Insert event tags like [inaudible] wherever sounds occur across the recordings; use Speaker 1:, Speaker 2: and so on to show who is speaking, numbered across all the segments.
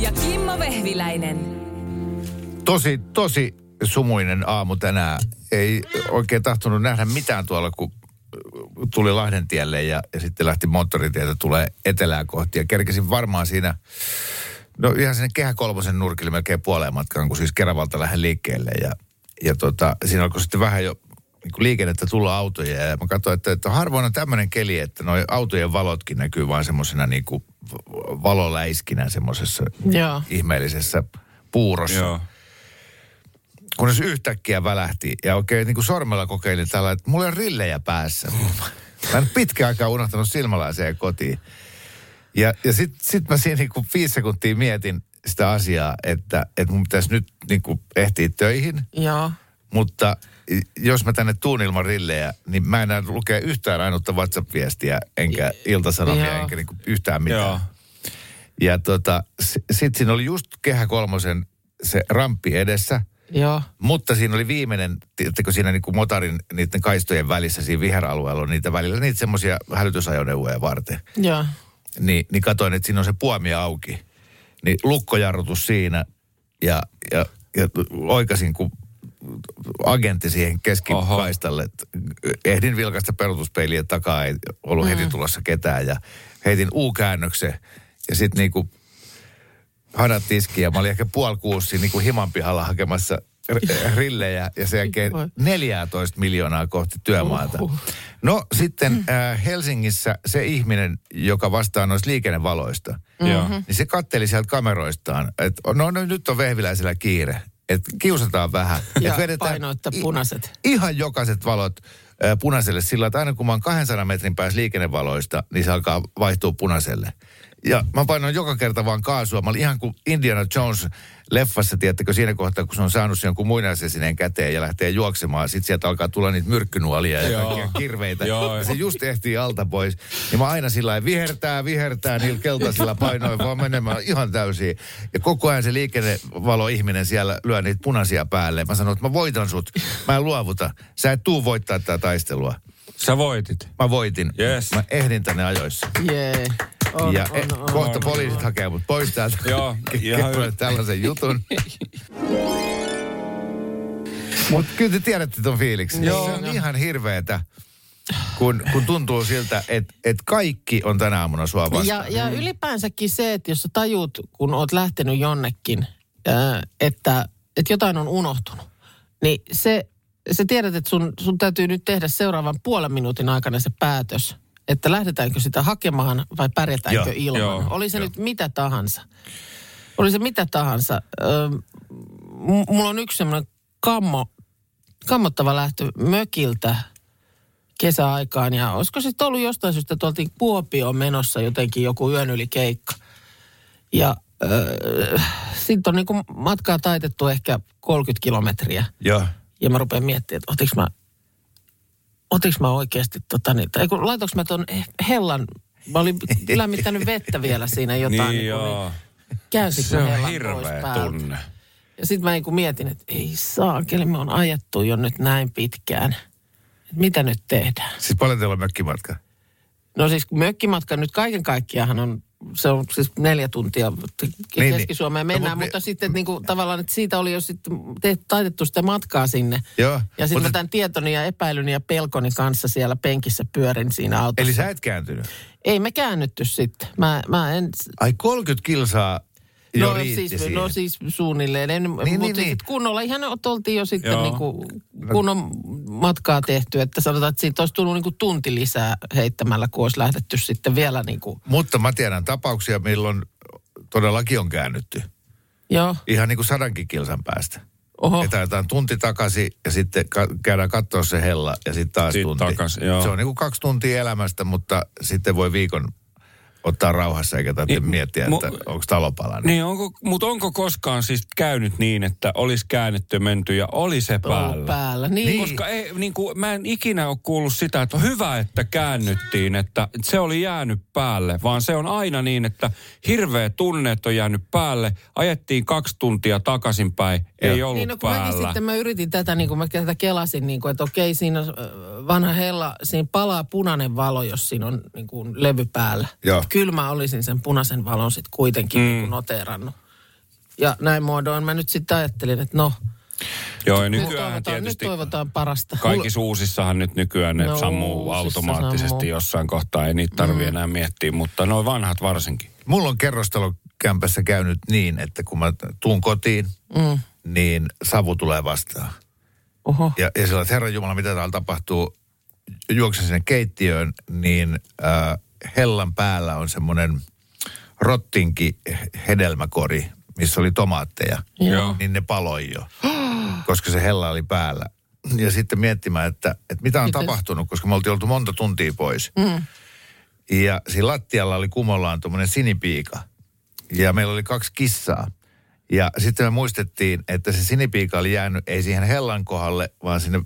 Speaker 1: Ja Kimmo Vehviläinen.
Speaker 2: Tosi, tosi sumuinen aamu tänään. Ei oikein tahtonut nähdä mitään tuolla, kun tuli Lahden tielle ja, ja sitten lähti moottoritietä tulee etelää kohti. Ja kerkesin varmaan siinä, no ihan sinne Kehä Kolmosen nurkille melkein puoleen matkaan, kun siis Keravalta lähden liikkeelle. Ja, ja tota, siinä alkoi sitten vähän jo niin kuin liikennettä tulla autoja. Ja mä katsoin, että, että harvoin on tämmöinen keli, että noi autojen valotkin näkyy vaan semmoisena niin kuin valoläiskinä semmoisessa ihmeellisessä puurossa
Speaker 3: Joo.
Speaker 2: kunnes yhtäkkiä välähti ja oikein niin kuin sormella kokeilin tällä, että mulla on rillejä päässä. Mä en pitkään aikaa unohtanut silmälaiseen kotiin. Ja, ja sitten sit mä siinä niin kuin viisi sekuntia mietin sitä asiaa, että, että mun pitäisi nyt niin kuin ehtiä töihin,
Speaker 4: Joo.
Speaker 2: Mutta jos mä tänne tuun ilman rillejä, niin mä en enää lukea yhtään ainutta WhatsApp-viestiä, enkä iltasanomia,
Speaker 4: Joo.
Speaker 2: enkä niin kuin yhtään mitään.
Speaker 3: Joo.
Speaker 2: Ja tota, sitten siinä oli just Kehä Kolmosen se ramppi edessä,
Speaker 4: Joo.
Speaker 2: mutta siinä oli viimeinen, tiedättekö siinä niin kuin motarin niiden kaistojen välissä, siinä viheralueella on niitä välillä, niitä semmoisia hälytysajoneuvoja varten.
Speaker 4: Joo.
Speaker 2: Niin, niin katoin, että siinä on se puomi auki. Niin lukkojarrutus siinä ja, ja, ja oikasin, kun agentti siihen keskikaistalle. että Ehdin vilkaista peruutuspeiliä takaa, ei ollut heti tulossa ketään ja heitin U-käännöksen ja sitten niinku hadat tiskiin ja mä olin ehkä puoli kuusi niin kuin himan pihalla hakemassa rillejä ja sen jälkeen
Speaker 4: Voi.
Speaker 2: 14 miljoonaa kohti työmaata. No sitten äh, Helsingissä se ihminen, joka vastaa noista liikennevaloista,
Speaker 3: Joo.
Speaker 2: niin se katteli sieltä kameroistaan, että no, no nyt on vehviläisellä kiire, että kiusataan vähän. [laughs]
Speaker 4: Ja
Speaker 2: Et vedetään
Speaker 4: painoitte
Speaker 2: i-
Speaker 4: punaiset.
Speaker 2: Ihan jokaiset valot äh, punaiselle sillä, että aina kun mä oon 200 metrin päässä liikennevaloista, niin se alkaa vaihtua punaiselle. Ja mä painoin joka kerta vaan kaasua. Mä olin ihan kuin Indiana Jones leffassa, tiedättekö, siinä kohtaa, kun se on saanut sen jonkun muinaisesineen käteen ja lähtee juoksemaan. Sitten sieltä alkaa tulla niitä myrkkynuolia ja kaikkia kirveitä.
Speaker 3: Joo.
Speaker 2: Ja se just ehtii alta pois. Niin mä aina sillä lailla vihertää, vihertää niillä keltaisilla painoin vaan menemään ihan täysin. Ja koko ajan se liikennevaloihminen siellä lyö niitä punaisia päälle. Mä sanoin, että mä voitan sut. Mä en luovuta. Sä et tuu voittaa tätä taistelua.
Speaker 3: Sä voitit.
Speaker 2: Mä voitin.
Speaker 3: Yes.
Speaker 2: Mä ehdin tänne ajoissa.
Speaker 4: Jee. On,
Speaker 2: ja
Speaker 4: on,
Speaker 2: e,
Speaker 4: on,
Speaker 2: kohta
Speaker 4: on,
Speaker 2: poliisit
Speaker 4: on.
Speaker 2: hakee mut pois täältä.
Speaker 3: Joo, [laughs]
Speaker 2: Kerroin tällaisen jutun. [laughs] Mutta kyllä te tiedätte ton fiiliksen.
Speaker 4: Joo.
Speaker 2: Se on ihan hirveetä, kun, kun tuntuu siltä, että et kaikki on tänä aamuna sua
Speaker 4: Ja,
Speaker 2: vastaan.
Speaker 4: ja ylipäänsäkin se, että jos sä tajut, kun oot lähtenyt jonnekin, ää, että, että jotain on unohtunut, niin se, se tiedät, että sun, sun täytyy nyt tehdä seuraavan puolen minuutin aikana se päätös, että lähdetäänkö sitä hakemaan vai pärjätäänkö
Speaker 2: Joo,
Speaker 4: ilman.
Speaker 3: joo,
Speaker 4: Oli se nyt mitä tahansa. Oli se mitä tahansa. Ö, mulla on yksi semmoinen kammo, kammottava lähtö mökiltä kesäaikaan. Ja olisiko sitten ollut jostain syystä, että oltiin Kuopioon menossa jotenkin joku yön yli keikka. Ja äh, sitten on niinku matkaa taitettu ehkä 30 kilometriä.
Speaker 2: Joo.
Speaker 4: Ja mä rupean miettimään, että otinko mä, otinko mä oikeasti tota niin, tai kun laitoinko mä ton hellan, mä olin [laughs] lämmittänyt vettä vielä siinä jotain.
Speaker 3: Niin,
Speaker 4: kun
Speaker 3: joo.
Speaker 4: käänsitkö
Speaker 3: Se on hirveä tunne.
Speaker 4: Ja sitten mä niinku mietin, että ei saa, kelle me on ajettu jo nyt näin pitkään. Et mitä nyt tehdään?
Speaker 2: Siis paljon teillä on mökkimatka?
Speaker 4: No siis mökkimatka nyt kaiken kaikkiaan on, se on siis neljä tuntia
Speaker 2: Niin,
Speaker 4: Keski-Suomeen
Speaker 2: niin. No,
Speaker 4: mennään,
Speaker 2: mut me-
Speaker 4: mutta sitten että niinku, tavallaan, että siitä oli jo sitten tehty, taitettu sitä matkaa sinne.
Speaker 2: Joo.
Speaker 4: Ja sitten
Speaker 2: Mutta-
Speaker 4: mä tämän tietoni ja epäilyni ja pelkoni kanssa siellä penkissä pyörin siinä autossa.
Speaker 2: Eli sä et kääntynyt?
Speaker 4: Ei me käännytty sitten. Mä, mä en...
Speaker 2: Ai 30 kilsaa
Speaker 4: no,
Speaker 2: riitti
Speaker 4: siis,
Speaker 2: siihen.
Speaker 4: no siis suunnilleen. En, niin,
Speaker 2: niin,
Speaker 4: mutta niin,
Speaker 2: niin.
Speaker 4: niin. kunnolla ihan oltiin jo sitten
Speaker 3: Joo.
Speaker 4: niinku kunnon matkaa tehty. Että sanotaan, että siitä olisi tullut niinku tunti lisää heittämällä, kun olisi lähdetty sitten vielä niinku,
Speaker 2: Mutta mä tiedän tapauksia, milloin todellakin on käännytty.
Speaker 4: joo,
Speaker 2: Ihan niin kuin sadankin kilsan päästä.
Speaker 4: oho.
Speaker 2: Että ajetaan tunti takaisin ja sitten ka- käydään katsoa se hella ja sitten taas
Speaker 3: Sitten
Speaker 2: tunti.
Speaker 3: takas, joo.
Speaker 2: Se on niin kuin kaksi tuntia elämästä, mutta sitten voi viikon ottaa rauhassa eikä tarvitse
Speaker 3: Niin,
Speaker 2: miettiä,
Speaker 3: mu-
Speaker 2: että onko talo palannut.
Speaker 3: Niin onko, mutta onko koskaan siis käynyt niin, että olisi käännetty ja menty ja oli se päällä?
Speaker 4: Päällä. päällä. Niin, niin.
Speaker 3: Koska ei, niin kuin, mä en ikinä ole kuullut sitä, että on hyvä, että käännyttiin, että se oli jäänyt päälle, vaan se on aina niin, että hirveä tunne, että on jäänyt päälle, ajettiin kaksi tuntia takaisinpäin, ei
Speaker 2: Joo.
Speaker 3: ollut
Speaker 4: Niin, no, kun mäkin
Speaker 3: päällä.
Speaker 4: sitten mä yritin tätä, niin kuin mä tätä kelasin, niin kuin, että okei, siinä on vanha hella, siinä palaa punainen valo, jos siinä on niin kuin levy päällä.
Speaker 2: Joo.
Speaker 4: Kyllä mä olisin sen punaisen valon sitten kuitenkin mm. niin kuin noteerannut. Ja näin muodoin mä nyt sitten ajattelin, että no,
Speaker 3: Joo, ja
Speaker 4: nyt
Speaker 3: nykyään
Speaker 4: toivotaan, nyt
Speaker 3: tietysti
Speaker 4: toivotaan parasta.
Speaker 3: kaikissa uusissahan nyt nykyään ne
Speaker 4: No,
Speaker 3: sammuu automaattisesti
Speaker 4: sammuu.
Speaker 3: jossain kohtaa, ei niitä tarvii enää miettiä, mutta noin vanhat varsinkin.
Speaker 2: Mulla on kerrostalokämpässä käynyt niin, että kun mä tuun kotiin,
Speaker 4: Mm.
Speaker 2: niin savu tulee vastaan.
Speaker 4: Oho.
Speaker 2: Ja, ja sillä että Herran Jumala, mitä täällä tapahtuu, juoksen sinne keittiöön, niin äh, hellan päällä on semmoinen rottinki hedelmäkori, missä oli tomaatteja.
Speaker 3: Joo.
Speaker 2: Niin ne paloi jo, koska se hella oli päällä. Ja sitten miettimään, että, että mitä on
Speaker 4: Miten?
Speaker 2: tapahtunut, koska me oltiin oltu monta tuntia pois.
Speaker 4: Mm.
Speaker 2: Ja siinä lattialla oli kumollaan tuommoinen sinipiika. Ja meillä oli kaksi kissaa. Ja sitten me muistettiin, että se sinipiika oli jäänyt ei siihen hellan kohdalle, vaan sinne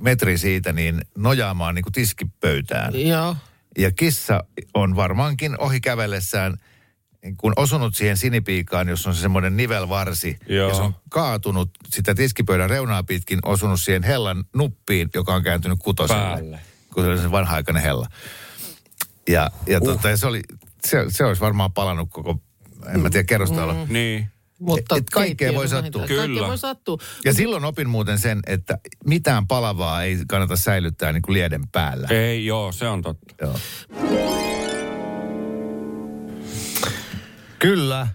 Speaker 2: metri siitä niin nojaamaan niin kuin tiskipöytään.
Speaker 4: Joo.
Speaker 2: Ja kissa on varmaankin ohi kävellessään kun osunut siihen sinipiikaan, jos on se semmoinen nivelvarsi,
Speaker 3: Joo.
Speaker 2: ja se on kaatunut sitä tiskipöydän reunaa pitkin, osunut siihen hellan nuppiin, joka on kääntynyt kutoselle.
Speaker 3: Päälle.
Speaker 2: Kun se oli se vanha-aikainen hella. Ja, ja uh. tota, ja se, oli, se, se olisi varmaan palannut koko, en mä tiedä, kerrostalo. Mm.
Speaker 3: Niin.
Speaker 4: Mutta
Speaker 2: Et kaikkea
Speaker 4: keittiö
Speaker 2: voi sattua.
Speaker 3: Kyllä.
Speaker 4: Kaikkea voi sattua.
Speaker 2: Ja silloin opin muuten sen, että mitään palavaa ei kannata säilyttää niin kuin lieden päällä.
Speaker 3: Ei, joo, se on totta.
Speaker 2: Joo. Kyllä,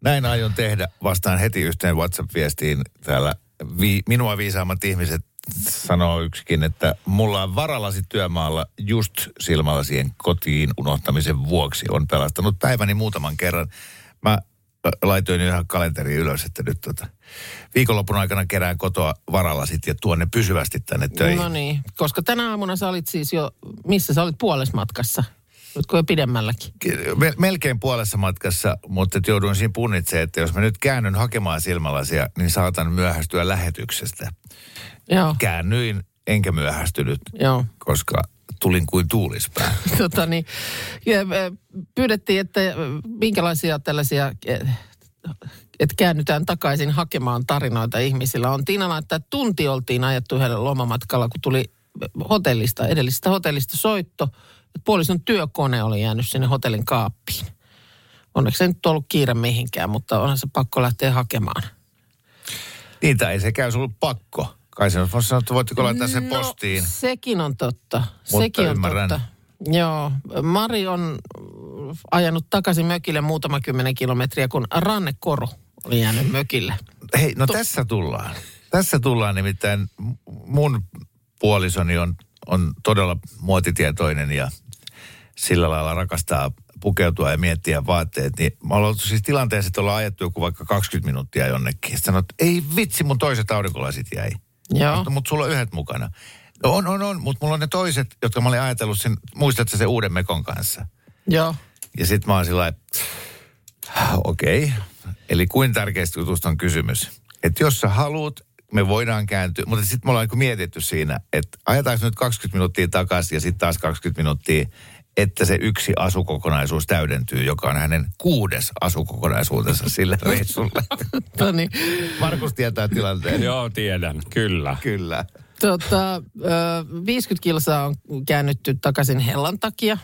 Speaker 2: näin aion tehdä. Vastaan heti yhteen WhatsApp-viestiin täällä. Vi, minua viisaammat ihmiset sanoo yksikin, että mulla on varalasi työmaalla just silmälasien kotiin unohtamisen vuoksi. On pelastanut päiväni muutaman kerran. Mä laitoin ihan kalenteriin ylös, että nyt tota, viikonlopun aikana kerään kotoa varalasit ja tuon ne pysyvästi tänne töihin.
Speaker 4: No niin, koska tänä aamuna sä olit siis jo, missä sä olit puolesmatkassa? Oletko jo pidemmälläkin?
Speaker 2: Me- melkein puolessa matkassa, mutta et jouduin siinä punnitsemaan, että jos mä nyt käännyn hakemaan silmälasia, niin saatan myöhästyä lähetyksestä.
Speaker 4: Joo,
Speaker 2: Käännyin enkä myöhästynyt,
Speaker 4: joo.
Speaker 2: koska tulin kuin tuulispää. [laughs]
Speaker 4: Tota niin, pyydettiin, että minkälaisia tällaisia, että käännytään takaisin hakemaan tarinoita ihmisillä. On Tiina että tunti oltiin ajettu yhdellä lomamatkalla, kun tuli hotellista, edellisestä hotellista soitto. että Puolison työkone oli jäänyt sinne hotellin kaappiin. Onneksi ei nyt ollut kiire mihinkään, mutta onhan se pakko lähteä hakemaan.
Speaker 2: niin, tai ei sekään ollut pakko. Kai se olisi voinut sanoa, että voitteko laittaa sen postiin.
Speaker 4: No, sekin on totta.
Speaker 2: Mutta
Speaker 4: sekin on
Speaker 2: ymmärrän.
Speaker 4: totta. Joo, Mari on ajanut takaisin mökille muutama kymmenen kilometriä, kun rannekoru oli jäänyt mökille.
Speaker 2: Hei, no tässä tullaan. Tässä tullaan nimittäin mun puolisoni on, on todella muotitietoinen ja sillä lailla rakastaa pukeutua ja miettiä vaatteet. Niin mä olen ollut siis tilanteessa, että ollaan ajettu joku vaikka 20 minuuttia jonnekin. Sanot, ei vitsi, mun toiset aurinkolasit jäi.
Speaker 4: Joo.
Speaker 2: Mutta mut sulla on yhdet mukana. On, on, on, mutta mulla on ne toiset, jotka mä olin ajatellut sen, muistatko se uuden mekon kanssa?
Speaker 4: Joo.
Speaker 2: Ja sitten mä oon sillä okei. Okay. Eli kuin tärkeästä jutusta on kysymys. Että jos sä haluat, me voidaan kääntyä. Mutta sitten me ollaan niinku mietitty siinä, että ajetaanko nyt 20 minuuttia takaisin ja sitten taas 20 minuuttia, että se yksi asukokonaisuus täydentyy, joka on hänen kuudes asukokonaisuutensa sille reissulle. [laughs]
Speaker 4: No niin.
Speaker 2: Markus tietää tilanteen.
Speaker 3: Joo, tiedän, kyllä.
Speaker 2: Kyllä.
Speaker 4: Tota, ö, 50 kilsaa on käännytty takaisin hellan takia,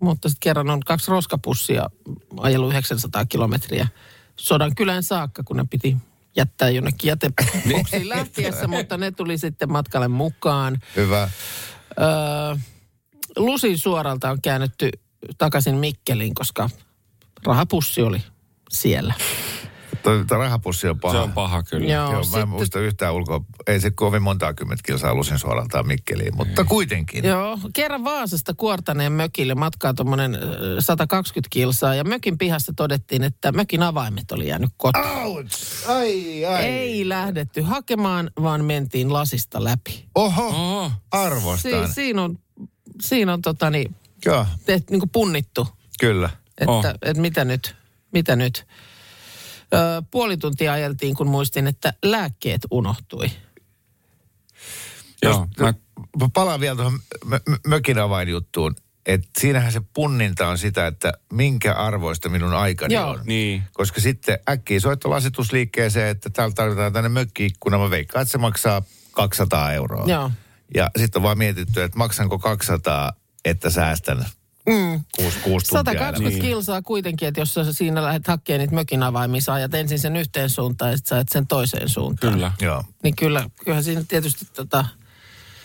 Speaker 4: mutta sitten kerran on kaksi roskapussia ajellut 900 kilometriä sodan kylään saakka, kun ne piti jättää jonnekin jäteboksiin lähtiessä, mutta ne tuli sitten matkalle mukaan.
Speaker 2: Hyvä.
Speaker 4: Öö, Lusin suoralta on käännetty takaisin Mikkeliin, koska rahapussi oli siellä.
Speaker 2: Tuo tuo rahapussi on paha.
Speaker 3: Se on paha kyllä.
Speaker 4: Joo,
Speaker 2: Joo, mä en
Speaker 4: sitten-
Speaker 2: muista yhtään ulkoa. Ei se kovin montaa kymmentä kilsaa lusin suoraltaan Mikkeliin, mutta kuitenkin.
Speaker 4: Joo, kerran Vaasasta Kuortaneen mökille matkaa tuommoinen 120 kilsaa ja mökin pihassa todettiin, että mökin avaimet oli jäänyt kotiin.
Speaker 2: Ouch! Ai, ai.
Speaker 4: Ei lähdetty hakemaan, vaan mentiin lasista läpi.
Speaker 2: Oho,
Speaker 3: Oh,
Speaker 2: arvostan.
Speaker 4: Si- siinä on, siinä on tota niin,
Speaker 2: Joo,
Speaker 4: tehty, niin kuin punnittu.
Speaker 2: kyllä.
Speaker 4: että,
Speaker 3: Oh.
Speaker 4: että mitä nyt, mitä nyt. Ö, puoli tuntia ajeltiin, kun muistin, että lääkkeet unohtui.
Speaker 3: Joo, mä,
Speaker 2: Mä palaan vielä tuohon mö- mö- mökin avainjuttuun. Että siinähän se punninta on sitä, että minkä arvoista minun aikani
Speaker 4: Joo.
Speaker 2: on.
Speaker 3: niin.
Speaker 2: Koska sitten äkkiä soitto lasitusliikkeeseen, että täällä tarvitaan tänne mökkiikkuna. Mä veikkaan, että se maksaa 200 euroa.
Speaker 4: Joo.
Speaker 2: Ja sitten on vaan mietitty, että maksanko 200, että säästän
Speaker 4: Mm.
Speaker 2: kuusi, kuusi tuntia
Speaker 4: 120
Speaker 2: elämästä.
Speaker 4: kilsaa kuitenkin, että jos sä siinä lähdet hakemaan niitä mökin avaimia, sä ajat ensin sen yhteen suuntaan ja sitten sä ajat sen toiseen suuntaan.
Speaker 3: Kyllä,
Speaker 2: Joo.
Speaker 4: Niin kyllä, kyllähän siinä tietysti tota,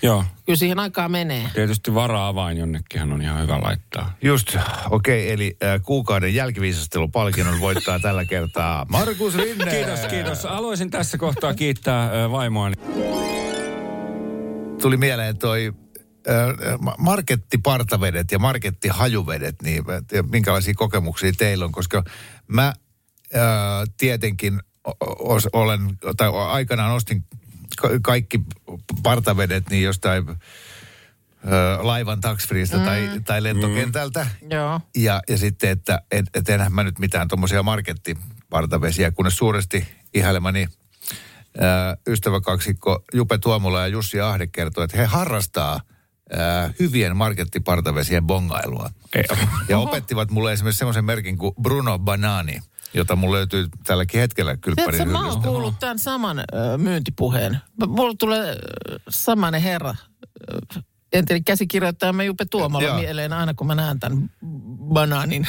Speaker 3: joo.
Speaker 4: kyllä siihen aikaa menee.
Speaker 3: Tietysti vara-avain jonnekinhan on ihan hyvä laittaa.
Speaker 2: Just, okei, okay, eli äh, kuukauden jälkiviisastelupalkinnon voittaa tällä kertaa Markus Rinne.
Speaker 3: Kiitos, kiitos. Haluaisin tässä kohtaa kiittää ö, vaimoani.
Speaker 2: Tuli mieleen toi ma- markettipartavedet ja markettihajuvedet, niin minkälaisia kokemuksia teillä on, koska mä äh, tietenkin os, olen, tai aikanaan ostin ka- kaikki partavedet niin jostain äh, laivan taksfriista mm. tai, tai lentokentältä.
Speaker 4: Joo.
Speaker 2: Ja, ja sitten, että et, et enhän mä nyt mitään tuommoisia markettipartavesiä, kunnes suuresti ihailemani ää, ystäväkaksikko Jupe Tuomola ja Jussi Ahde kertoi, että he harrastaa ää, hyvien markettipartavesien bongailua. Ja opettivat mulle esimerkiksi semmoisen merkin kuin Bruno Banani, jota mulla löytyy tälläkin hetkellä
Speaker 4: Tiedätkö,
Speaker 2: kylppärin
Speaker 4: mä oon
Speaker 2: hyllystä.
Speaker 4: kuullut tämän saman myyntipuheen. Mulla tulee ö, samainen herra, entinen käsikirjoittajamme Jupe Tuomola mieleen aina, kun mä näen tämän banaanin.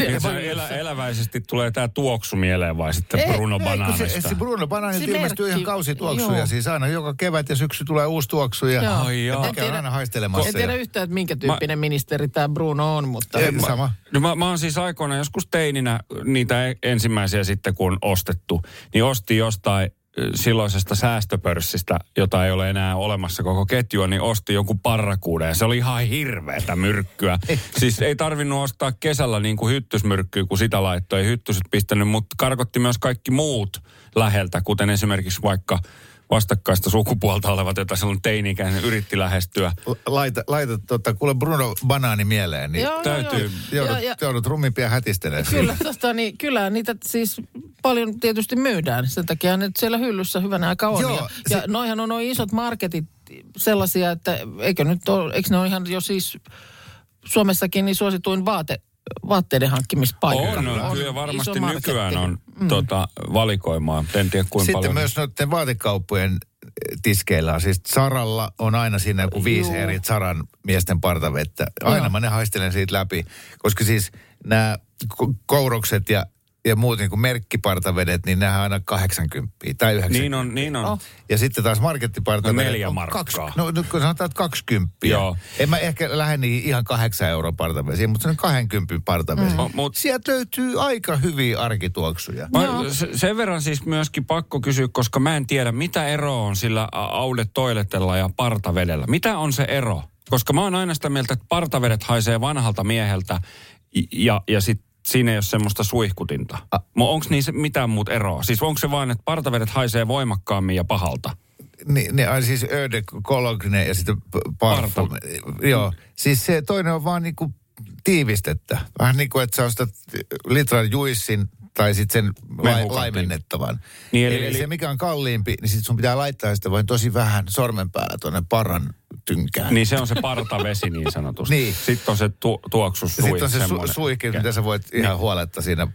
Speaker 3: Se
Speaker 4: hyllyssä.
Speaker 3: elä, eläväisesti tulee tämä tuoksu mieleen vai sitten
Speaker 4: Ei,
Speaker 3: Bruno
Speaker 2: Ei, kun
Speaker 3: Bananista?
Speaker 2: se, se Bruno Bananilta
Speaker 4: Se
Speaker 2: ilmestyy ihan kausituoksuja.
Speaker 4: joo.
Speaker 2: Siis aina joka kevät ja syksy tulee uusi tuoksu. Ja,
Speaker 4: Joo.
Speaker 3: Ai joo.
Speaker 2: ja
Speaker 4: En tiedä-
Speaker 2: aina haistelemassa.
Speaker 4: En tiedä yhtään, että minkä tyyppinen ministeri tämä Bruno on, mutta...
Speaker 2: Ei, sama.
Speaker 3: No mä, mä oon siis aikoina joskus teininä niitä ensimmäisiä sitten kun on ostettu, niin ostin jostain silloisesta säästöpörssistä, jota ei ole enää olemassa koko ketjua, niin osti jonkun parrakuuden ja se oli ihan hirveätä myrkkyä. [laughs] siis ei tarvinnut ostaa kesällä niin kuin hyttysmyrkkyä, kun sitä laittoi. Ei hyttyset pistänyt, mutta karkotti myös kaikki muut läheltä, kuten esimerkiksi vaikka vastakkaista sukupuolta olevat, jota silloin teini-ikäinen yritti lähestyä.
Speaker 2: Laita, laita tota, kuule Bruno Banaani mieleen, niin
Speaker 4: Joo, joo,
Speaker 3: täytyy-
Speaker 4: joo.
Speaker 2: joudut,
Speaker 4: Ja- ja-
Speaker 2: joudut rumimpia hätistelemään.
Speaker 4: Kyllä, tosta, niin, kyllä niitä siis paljon tietysti myydään. Sen takia ne siellä hyllyssä hyvänä aika on.
Speaker 2: Joo,
Speaker 4: ja,
Speaker 2: se-
Speaker 4: ja noihan on nuo isot marketit sellaisia, että eikö nyt ole, eikö ne ole ihan jo siis Suomessakin niin suosituin vaate, vaatteiden hankkimispaikka.
Speaker 3: On, on,
Speaker 4: On
Speaker 3: kyllä varmasti nykyään on mm. tota, valikoimaa. En tiedä kuinka
Speaker 2: Sitten
Speaker 3: paljon.
Speaker 2: myös noiden vaatekauppojen eh, tiskeillä on. Siis Saralla on aina siinä joku viisi
Speaker 4: Juu.
Speaker 2: eri Saran miesten partavettä. Aina
Speaker 4: Joo.
Speaker 2: mä ne haistelen siitä läpi. Koska siis nämä ko- kourokset ja, ja muut niin kuin merkkipartavedet, niin nehän on aina 80 tai 90.
Speaker 3: Niin on, niin on.
Speaker 4: Oh.
Speaker 2: Ja sitten taas markettipartavedet
Speaker 3: No neljä
Speaker 2: on
Speaker 3: markkaa.
Speaker 2: Kaksi, no nyt kun sanotaan, että 20.
Speaker 3: Joo.
Speaker 2: En mä ehkä lähde niin ihan 8 euroa partavesiin, mutta se on 20 partavesi.
Speaker 3: Mm. Mut-
Speaker 2: Sieltä löytyy aika hyviä arkituoksuja.
Speaker 3: Mä, se, sen verran siis myöskin pakko kysyä, koska mä en tiedä, mitä ero on sillä Aude Toiletella ja partavedellä. Mitä on se ero? Koska mä oon aina sitä mieltä, että partavedet haisee vanhalta mieheltä ja, ja sit siinä ei ole semmoista suihkutinta.
Speaker 2: A-
Speaker 3: Onko niissä mitään muut eroa? Siis onko se vain, että partavedet haisee voimakkaammin ja pahalta?
Speaker 2: Niin, niin ai siis öde, kologne ja sitten p- parfum. Joo, siis se toinen on vaan niinku tiivistettä. Vähän niin kuin, että sä ostat litran juissin tai sitten sen
Speaker 3: Mehukatin.
Speaker 2: laimennettavan.
Speaker 3: Niin,
Speaker 2: eli,
Speaker 3: eli-
Speaker 2: eli, se, mikä on kalliimpi, niin sitten sun pitää laittaa sitä vain tosi vähän sormen päällä tuonne parran tynkään.
Speaker 3: Niin se on se partavesi niin sanotusti. [laughs]
Speaker 2: Niin.
Speaker 3: Sitten on se tu, tuoksu sui,
Speaker 2: Sitten on se su- suihki, mitä sä voit ihan huoletta siinä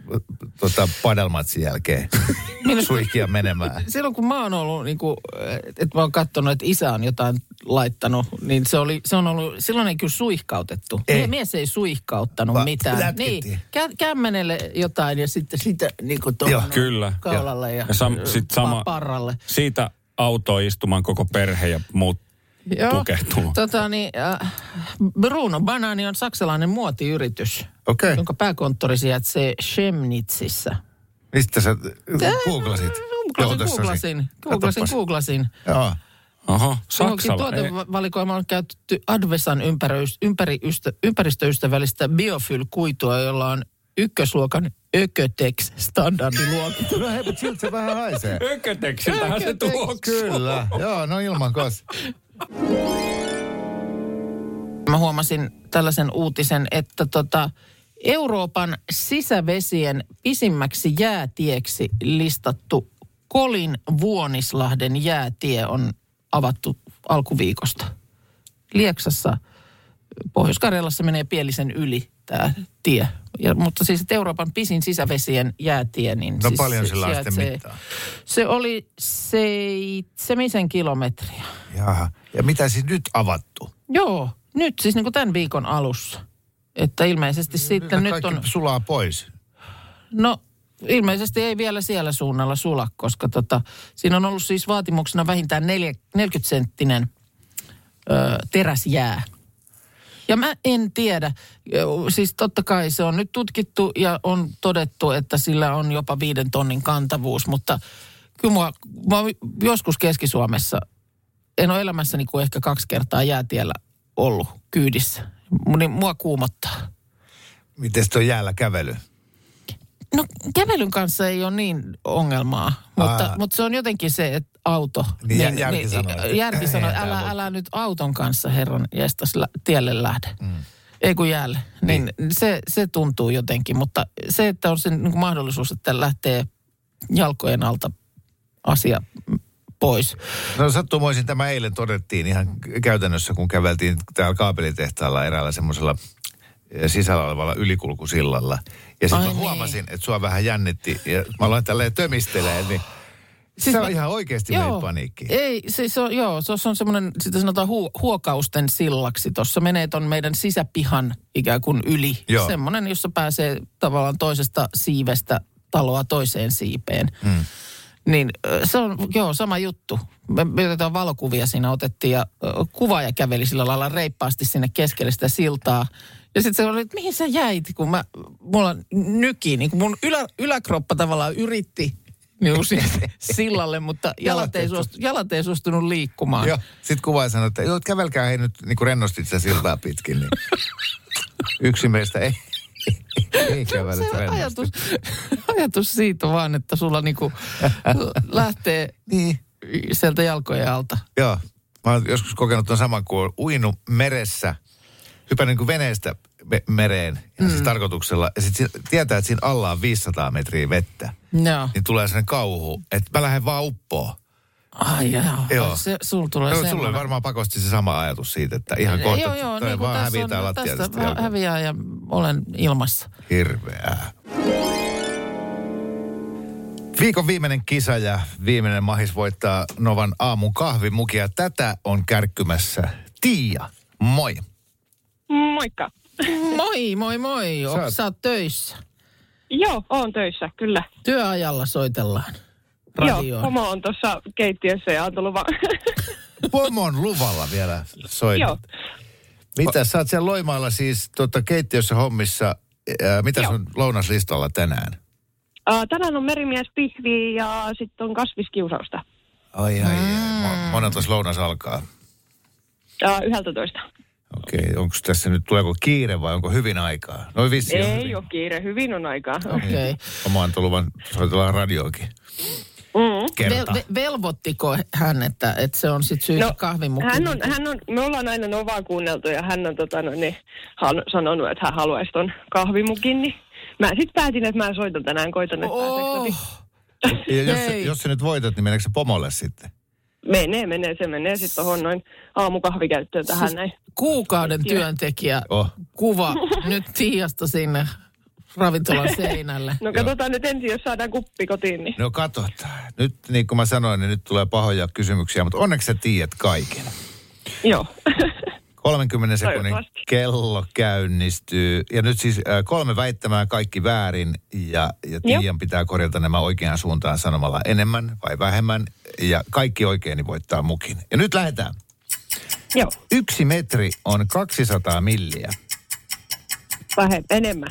Speaker 2: tota, padelmatsin jälkeen [laughs] suihkia menemään. [laughs]
Speaker 4: Silloin kun mä oon ollut, niin kuin, että mä oon katsonut, että isä on jotain laittanut, niin se, oli, se on ollut, silloin ei kyllä suihkautettu.
Speaker 2: Ei.
Speaker 4: Mies ei suihkauttanut
Speaker 2: Va-
Speaker 4: mitään.
Speaker 2: lätkittiin.
Speaker 4: Niin, kä- kämmenelle jotain ja sitten sitä niin kuin
Speaker 2: Joo,
Speaker 4: tuohon
Speaker 3: kyllä.
Speaker 4: kaulalle ja,
Speaker 3: Ja sam- sit sama-
Speaker 4: pa- parralle.
Speaker 3: Siitä autoon istumaan koko perhe ja muut pukehtuu.
Speaker 4: Tota, niin, äh, Bruno Banani on saksalainen muotiyritys,
Speaker 2: Okei,
Speaker 4: jonka pääkonttori sijaitsee Chemnitsissä.
Speaker 2: mistä sä googlasit?
Speaker 4: Googlasin, googlasin, googlasin, googlasin.
Speaker 2: Joo.
Speaker 3: Oho, Saksalla.
Speaker 4: Tuotevalikoimaan on käytetty Advesan ympäristöystävällistä biofyl-kuitua, jolla on ykkösluokan Ökötex standardiluokitus. [laughs]
Speaker 2: No hei, mutta siltä se vähän haisee.
Speaker 3: Ököteksiltähän se tuoksuu.
Speaker 2: Kyllä, joo, no ilman kos.
Speaker 4: Mä huomasin tällaisen uutisen, että tota, Euroopan sisävesien pisimmäksi jäätieksi listattu Kolin Vuonislahden jäätie on avattu alkuviikosta. Lieksassa Pohjois-Karjalassa menee Pielisen yli tämä tie. Ja, mutta siis että Euroopan pisin sisävesien jäätie, niin
Speaker 2: No
Speaker 4: siis
Speaker 2: paljon sillä on mittaa.
Speaker 4: Se oli seitsemisen kilometriä.
Speaker 2: Jaha. Ja mitä siis nyt avattu?
Speaker 4: Joo, nyt siis niin kuin tämän viikon alussa. Että ilmeisesti sitten nyt on...
Speaker 2: sulaa pois.
Speaker 4: No ilmeisesti ei vielä siellä suunnalla sula, koska tota, siinä on ollut siis vaatimuksena vähintään neljä, 40 senttinen ö, teräsjää. Ja mä en tiedä, siis totta kai se on nyt tutkittu ja on todettu, että sillä on jopa viiden tonnin kantavuus, mutta kyllä mua, mä joskus Keski-Suomessa, en ole elämässäni kuin ehkä kaksi kertaa jäätiellä ollut kyydissä. Niin mua kuumottaa.
Speaker 2: Miten tuo jäällä kävely?
Speaker 4: No kävelyn kanssa ei ole niin ongelmaa, mutta,
Speaker 2: Aa.
Speaker 4: mutta se on jotenkin se, että auto.
Speaker 2: Niin, jär- järki sanoo, että
Speaker 4: Järki
Speaker 2: tää
Speaker 4: älä, älä nyt auton kanssa herran jestas tielle lähde. Mm. Ei kun jäälle. Niin, niin. Se, se tuntuu jotenkin, mutta se, että on se niin kuin mahdollisuus, että lähtee jalkojen alta asia pois.
Speaker 2: No sattumoisin tämä eilen todettiin ihan käytännössä, kun käveltiin täällä kaapelitehtaalla eräällä semmoisella eh, sisällä olevalla ylikulkusillalla. Ja sitten
Speaker 4: niin.
Speaker 2: huomasin, että sua vähän jännitti ja mä aloin tälleen tömistelee, niin siis se on
Speaker 4: mä-
Speaker 2: ihan oikeasti meni paniikkiin.
Speaker 4: Ei, siis on, joo, se on, se on semmoinen, sitä sanotaan hu, huokausten sillaksi. Tuossa menee ton meidän sisäpihan ikään kuin yli.
Speaker 2: Joo.
Speaker 4: Semmoinen, jossa pääsee tavallaan toisesta siivestä taloa toiseen siipeen. Hmm. Niin se on, joo, sama juttu. Me, me jotain valokuvia siinä otettiin ja kuvaaja käveli sillä lailla reippaasti sinne keskelle sitä siltaa. Ja sitten se oli, että mihin sä jäit, kun mä, mulla nyki, niin kun mun ylä, yläkroppa tavallaan yritti sinne [laughs] sillalle, mutta jalat ei, suostu, jalat ei suostunut liikkumaan.
Speaker 2: Joo. Sitten kuvaaja sanoi, että joo, kävelkää hei nyt niin kuin rennosti sitä siltaa pitkin. Niin. Yksi meistä ei, ei kävele
Speaker 4: Se ajatus, ajatus siitä vaan, että sulla niinku lähtee
Speaker 2: Niin.
Speaker 4: sieltä jalkojen alta.
Speaker 2: Joo. Mä oon joskus kokenut tuon saman, kun on uinut meressä, hypännyt niin kuin veneestä me- mereen, ja mm. siis tarkoituksella, ja sitten tietää, että siinä alla on 500 metriä vettä,
Speaker 4: Joo.
Speaker 2: niin tulee sellainen kauhu, että mä lähden vaan uppoon.
Speaker 4: Ai joo.
Speaker 2: Joo.
Speaker 4: Se, sul tulee
Speaker 2: No, sulle varmaan pakosti se sama ajatus siitä, että ihan kohta
Speaker 4: joo, joo, niin
Speaker 2: vaan
Speaker 4: tässä
Speaker 2: hävitään
Speaker 4: on,
Speaker 2: lattialta.
Speaker 4: tästä hä- häviää ja olen ilmassa.
Speaker 2: Hirveää. Viikon viimeinen kisa ja viimeinen mahis voittaa Novan aamun kahvimukia. Tätä on kärkkymässä Tiia. Moi.
Speaker 5: Moikka.
Speaker 4: Moi, moi, moi.
Speaker 2: Sä
Speaker 4: Sä,
Speaker 2: oot-
Speaker 4: Sä oot töissä.
Speaker 5: Joo, oon töissä, kyllä.
Speaker 4: Työajalla soitellaan
Speaker 5: Joo,
Speaker 4: radioon.
Speaker 5: pomo on tuossa keittiössä ja antoi luvan. [laughs]
Speaker 2: Pomon luvalla vielä soitat.
Speaker 5: Joo.
Speaker 2: Mitä sä oot siellä Loimaalla siis tota, keittiössä hommissa. Ää, mitä
Speaker 5: Joo.
Speaker 2: sun lounaslistalla tänään?
Speaker 5: Uh, tänään on merimies pihvi ja sitten on kasviskiusausta.
Speaker 2: Ai ai, mm. monelta lounas alkaa.
Speaker 5: Uh, 11.
Speaker 2: Okei, okay, onko tässä nyt, tuleeko kiire vai onko hyvin aikaa? On
Speaker 5: Ei
Speaker 2: hyvin.
Speaker 5: ole kiire, hyvin on aikaa.
Speaker 4: Okei. Okay.
Speaker 2: Oma antoi luvan, soitellaan radioakin.
Speaker 5: Mm.
Speaker 4: Vel, ve, velvoittiko hän, että, että se on sitten syytä no, kahvimukki?
Speaker 5: hän on, hän on, me ollaan aina Novaa kuunneltu ja hän on tota, no, niin, hän sanonut, että hän haluaisi ton kahvimukin. Niin mä sitten päätin, että mä soitan tänään, koitan, että
Speaker 4: Oh.
Speaker 2: Ja jos, jos sä nyt voitat, niin meneekö se pomolle sitten?
Speaker 5: Menee, menee, se menee sitten tuohon noin aamukahvikäyttöön tähän näin.
Speaker 4: kuukauden työntekijä
Speaker 2: Oh.
Speaker 4: kuva [laughs] nyt Tiiasta sinne ravintolan [laughs] seinälle.
Speaker 5: No katsotaan nyt ensin, jos saadaan kuppi kotiin, niin
Speaker 2: No katsotaan. Nyt niin kuin mä sanoin, niin nyt tulee pahoja kysymyksiä, mutta onneksi sä tiedät kaiken.
Speaker 5: joo. [laughs]
Speaker 2: 30 sekunnin kello käynnistyy. Ja nyt siis äh, kolme väittämää kaikki väärin. Ja, ja Tiian pitää korjata nämä oikeaan suuntaan sanomalla enemmän vai vähemmän. Ja kaikki oikein niin voittaa mukin. Ja nyt lähdetään.
Speaker 5: joo,
Speaker 2: Yksi metri on 200 milliä.
Speaker 5: vähemmän, enemmän.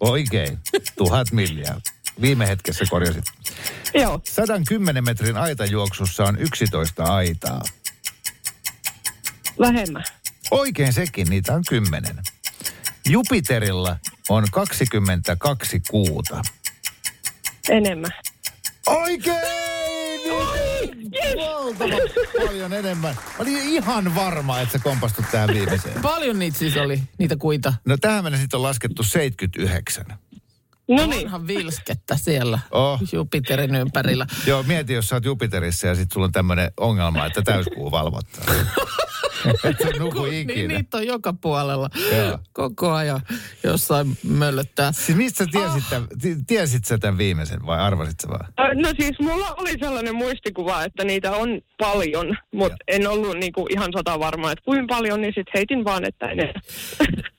Speaker 2: Oikein. Tuhat milliä. Viime hetkessä korjasit.
Speaker 5: joo,
Speaker 2: 110 metrin aitajuoksussa on 11 aitaa.
Speaker 5: vähemmän.
Speaker 2: Oikein sekin, niitä on 10. Jupiterilla on 22 kuuta.
Speaker 5: Enemmän.
Speaker 2: Oikein!
Speaker 5: Yes!
Speaker 2: paljon enemmän. Mä olin ihan varma, että sä kompastut tähän viimeiseen.
Speaker 4: Paljon niitä siis oli, niitä kuita.
Speaker 2: No tähän mennessä sitten on laskettu 79.
Speaker 5: No niin.
Speaker 4: Onhan vilskettä siellä
Speaker 2: Oh.
Speaker 4: Jupiterin ympärillä.
Speaker 2: Joo, mieti, jos sä oot Jupiterissa ja sitten sulla on tämmöinen ongelma, että täyskuu valvottaa. [laughs] [laughs] Et sä nuku
Speaker 4: Niin,
Speaker 2: ikinä.
Speaker 4: niitä on joka puolella.
Speaker 2: Joo.
Speaker 4: Koko ajan jossain möllöttää.
Speaker 2: Siis mistä tiesit, tämän, ti- tiesit sä tämän viimeisen vai arvasit sä vaan?
Speaker 5: No siis mulla oli sellainen muistikuva, että niitä on paljon, mutta en ollut niinku ihan sata varma, että kuinka paljon, niin sitten heitin vaan, että. [laughs]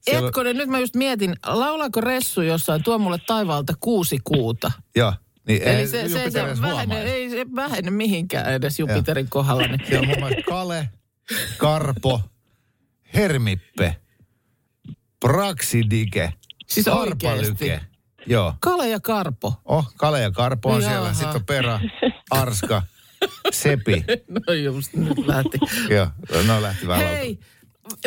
Speaker 2: Siellä-
Speaker 4: Etkonen, nyt mä just mietin, laulaako Ressu jossain, tuo mulle taivaalta kuusi kuuta.
Speaker 2: Joo. Niin
Speaker 4: Eli
Speaker 2: ei
Speaker 4: se, se, se vähene, ei se vähene mihinkään edes Jupiterin kohdalla. Niin. [laughs]
Speaker 2: Siellä on muun muassa Kale, Karpo, Hermippe, Praxidike,
Speaker 4: Siis.
Speaker 2: Harpalyke. Joo.
Speaker 4: Kale ja Karpo.
Speaker 2: Oh, Kale ja Karpo on
Speaker 4: Jaha.
Speaker 2: siellä. Sitten on Pera, Arska, Sepi. [laughs]
Speaker 4: No just nyt lähti.
Speaker 2: Joo, no lähti vähän
Speaker 4: Hei,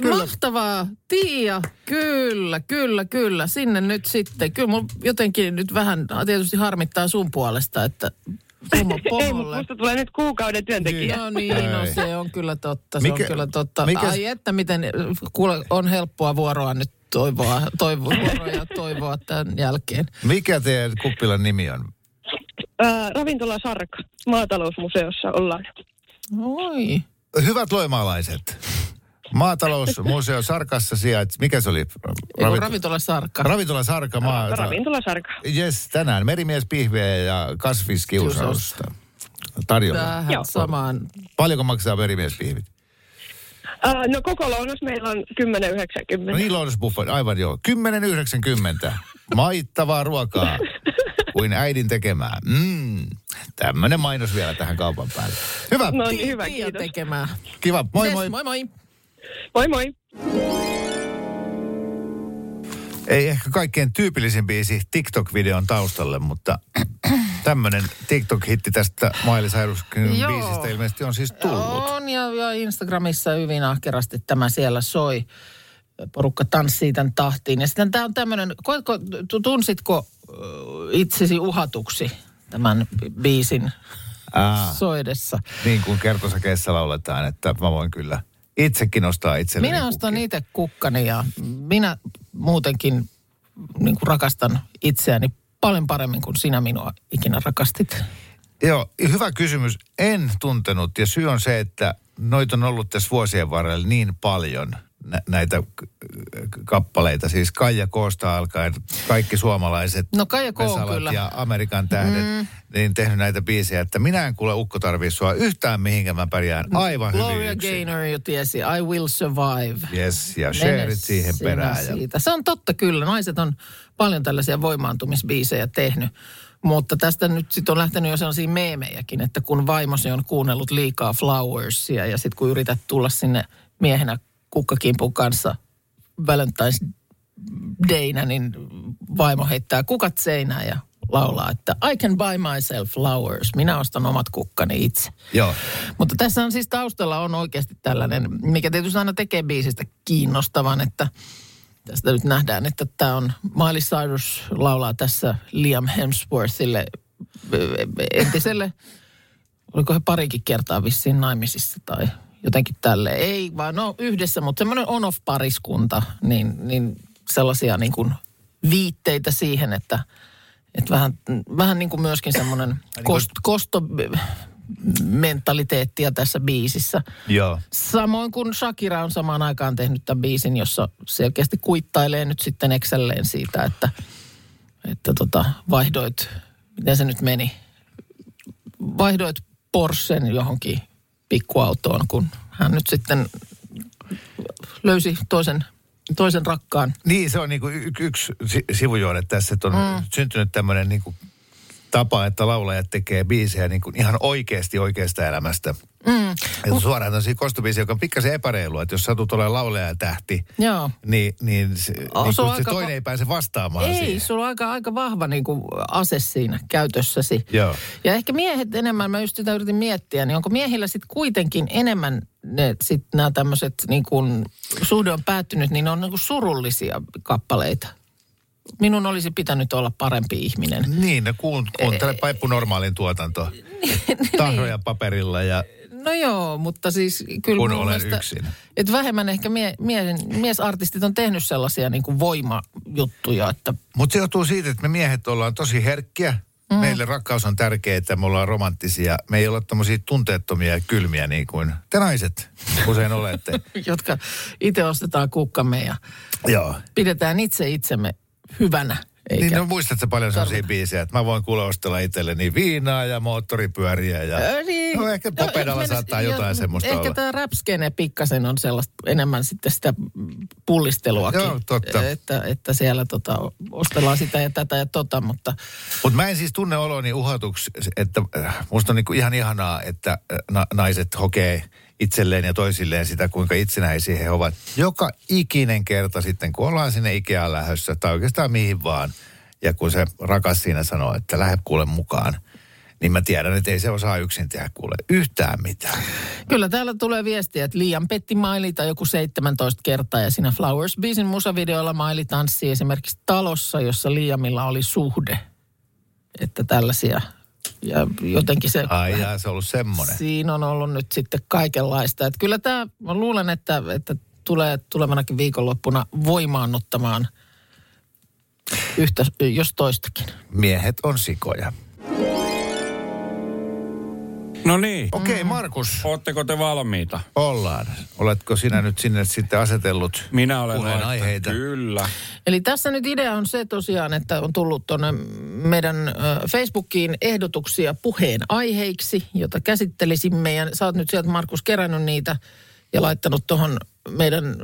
Speaker 4: mahtavaa. Tiia, kyllä, kyllä, kyllä. Sinne nyt sitten. Kyllä mun jotenkin nyt vähän tietysti harmittaa sun puolesta, että pomo [laughs]
Speaker 5: Ei, mutta musta tulee nyt kuukauden työntekijä.
Speaker 4: No niin, no
Speaker 2: Ei.
Speaker 4: se on kyllä totta. Se
Speaker 2: Mikä-
Speaker 4: on kyllä totta.
Speaker 2: mikä-
Speaker 4: Ai että miten, kuule, on helppoa vuoroa nyt toivoa, toivoa, vuoroja toivoa tämän jälkeen.
Speaker 2: Mikä teidän kuppilan nimi on?
Speaker 5: Ää, ravintola Sarka, maatalousmuseossa ollaan.
Speaker 4: Oi.
Speaker 2: Hyvät loimaalaiset. Maatalousmuseo Sarkassa sijaitsee. Mikä se oli? Ravit-
Speaker 4: ravintola Sarkka.
Speaker 2: Ravintola Sarka maa.
Speaker 5: Ravintola Sarka.
Speaker 2: Yes, tänään merimiespihveä ja kasviskiusausta tarjolla.
Speaker 4: Tähän samaan.
Speaker 2: Paljonko maksaa merimiespihvit?
Speaker 5: Ää, no koko lounas meillä on 10,90.
Speaker 2: No niin, lounasbuffet, aivan joo. 10,90. Maittavaa ruokaa kuin äidin tekemää. Mm. Tämmönen mainos vielä tähän kaupan päälle. Hyvä,
Speaker 5: No niin, hyvä, kiitos.
Speaker 4: tekemään.
Speaker 2: kiva. Moi
Speaker 4: Yes,
Speaker 2: moi.
Speaker 4: moi moi.
Speaker 5: Moi moi.
Speaker 2: Ei ehkä kaikkein tyypillisin biisi TikTok-videon taustalle, mutta [clears throat] tämmönen TikTok-hitti tästä Miley Cyruskin
Speaker 4: Joo.
Speaker 2: biisistä ilmeisesti on siis tullut.
Speaker 4: On ja, ja Instagramissa hyvin ahkerasti tämä siellä soi. Porukka tanssii tämän tahtiin. Ja sitten tämä on tämmöinen, koetko, tu- tunsitko itsesi uhatuksi tämän bi- biisin
Speaker 2: Aa,
Speaker 4: soidessa?
Speaker 2: niin kuin kertosäkeessä lauletaan, että mä voin kyllä itsekin ostaa itselleni
Speaker 4: Minä ostan
Speaker 2: kukkia.
Speaker 4: itse kukkani ja minä muutenkin niin kuin rakastan itseäni paljon paremmin kuin sinä minua ikinä rakastit.
Speaker 2: Joo, hyvä kysymys. En tuntenut ja syy on se, että noita on ollut tässä vuosien varrella niin paljon nä- näitä kappaleita. Siis Kaija Koosta alkaen kaikki suomalaiset
Speaker 4: No Kaija K kyllä.
Speaker 2: ja Amerikan tähdet, mm. niin tehnyt näitä biisejä, että minä en kuule ukko tarvii sua yhtään mihinkä mä pärjään aivan hyvin
Speaker 4: Gloria
Speaker 2: yksin.
Speaker 4: Gaynor jo tiesi, I will survive.
Speaker 2: Yes, ja shareit siihen perään. Ja,
Speaker 4: Siitä. Se on totta kyllä. Naiset on paljon tällaisia voimaantumisbiisejä tehnyt. Mutta tästä nyt sitten on lähtenyt jo sellaisia meemejäkin, että kun vaimosi on kuunnellut liikaa Flowersia ja sitten kun yrität tulla sinne miehenä kukkakimpun kanssa Valentine's Dayna, niin vaimo heittää kukat seinään ja laulaa, että I can buy myself flowers. Minä ostan omat kukkani itse.
Speaker 2: joo.
Speaker 4: Mutta tässä on siis taustalla on oikeasti tällainen, mikä tietysti aina tekee biisistä kiinnostavan, että tästä nyt nähdään, että tämä on Miley Cyrus laulaa tässä Liam Hemsworthille entiselle, oliko he parikin kertaa vissiin naimisissa tai jotenkin tälle. Ei vaan no yhdessä, mutta semmoinen on-off-pariskunta, niin, niin sellaisia niin kuin viitteitä siihen, että, että vähän, vähän niin kuin myöskin semmoinen kost, kosto mentaliteettia tässä biisissä.
Speaker 2: Joo.
Speaker 4: Samoin kuin Shakira on samaan aikaan tehnyt tämän biisin, jossa selkeästi kuittailee nyt sitten Excelleen siitä, että, että tota, vaihdoit, miten se nyt meni, vaihdoit Porschen johonkin pikkuautoon, kun hän nyt sitten löysi toisen, toisen rakkaan.
Speaker 2: Niin, se on niinku y- yksi si- sivujuone tässä, että on mm. syntynyt tämmöinen niinku tapa, että laulajat tekee biisejä niinku ihan oikeasti oikeasta elämästä. Mm. Että suoraan tämmöisiä kostobiisejä, joka on pikkasen epäreilua, että jos satut olemaan laulaja tähti,
Speaker 4: Joo.
Speaker 2: niin, niin, se,
Speaker 4: Oh,
Speaker 2: niin
Speaker 4: se on
Speaker 2: se
Speaker 4: aika
Speaker 2: toinen
Speaker 4: va-
Speaker 2: ei pääse vastaamaan
Speaker 4: Ei,
Speaker 2: siihen.
Speaker 4: sulla on aika, aika vahva niin kuin ase siinä käytössäsi.
Speaker 2: Joo.
Speaker 4: Ja ehkä miehet enemmän, mä just sitä yritin miettiä, niin onko miehillä sitten kuitenkin enemmän ne sit nämä tämmöiset niin kuin suhde on päättynyt, niin ne on niin kuin surullisia kappaleita. Minun olisi pitänyt olla parempi ihminen.
Speaker 2: Niin, ne kuun, kuuntele Paippu Normaalin tuotanto. [laughs] Tahroja paperilla ja
Speaker 4: No joo, mutta siis kyllä
Speaker 2: Kun olen
Speaker 4: mielestä,
Speaker 2: yksin.
Speaker 4: Että vähemmän ehkä mie, mie, miesartistit on tehnyt sellaisia niin kuin voimajuttuja, että
Speaker 2: Mutta se johtuu siitä, että me miehet ollaan tosi herkkiä. Mm. Meille rakkaus on tärkeää, että me ollaan romanttisia. Me ei olla tämmöisiä tunteettomia ja kylmiä niin kuin te naiset usein olette. [laughs]
Speaker 4: jotka itse ostetaan kukkamme ja
Speaker 2: Joo.
Speaker 4: pidetään itse itsemme hyvänä. Eikä.
Speaker 2: Niin, no muistatko paljon sellaisia biisejä, että mä voin kuule ostella itselleni viinaa ja moottoripyöriä ja...
Speaker 4: Ö, niin.
Speaker 2: No ehkä
Speaker 4: No,
Speaker 2: popedalla
Speaker 4: jos
Speaker 2: saattaa
Speaker 4: mennä-
Speaker 2: jotain semmoista
Speaker 4: Ehkä
Speaker 2: olla.
Speaker 4: tämä rapskene pikkasen on sellaista enemmän sitten sitä pullisteluakin.
Speaker 2: Joo, totta.
Speaker 4: Että, että siellä tota, ostellaan sitä ja tätä ja tota, mutta
Speaker 2: Mutta mä en siis tunne oloni uhatuksi, että äh, musta on niinku ihan ihanaa, että äh, na- naiset hokee itselleen ja toisilleen sitä, kuinka itsenäisiä he ovat. Joka ikinen kerta sitten, kun ollaan sinne Ikeaan lähdössä tai oikeastaan mihin vaan. Ja kun se rakas siinä sanoo, että lähde kuule mukaan, niin mä tiedän, että ei se osaa yksin tehdä kuule yhtään mitään.
Speaker 4: Kyllä täällä tulee viestiä, että liian petti Mailita joku 17 kertaa ja siinä Flowers Beasin musavideolla Maili tanssii esimerkiksi talossa, jossa Liamilla oli suhde. Että tällaisia. Ja jotenkin se...
Speaker 2: Ai jaa, se on ollut semmoinen.
Speaker 4: Siinä on ollut nyt sitten kaikenlaista. Että kyllä tämä, mä luulen, että, että tulee tulevanakin viikonloppuna voimaannuttamaan yhtä, jos toistakin.
Speaker 2: Miehet on sikoja.
Speaker 3: No niin.
Speaker 2: Okei, okay, Markus,
Speaker 3: Ootteko te valmiita?
Speaker 2: ollaan. Oletko sinä nyt sinne sitten asetellut
Speaker 3: Minä olen
Speaker 2: aiheita?
Speaker 3: Kyllä.
Speaker 4: Eli tässä nyt idea on se tosiaan, että on tullut tuonne meidän Facebookiin ehdotuksia puheen aiheiksi, jota käsittelisimme. Ja sä oot nyt sieltä, Markus, kerännyt niitä ja laittanut tuohon meidän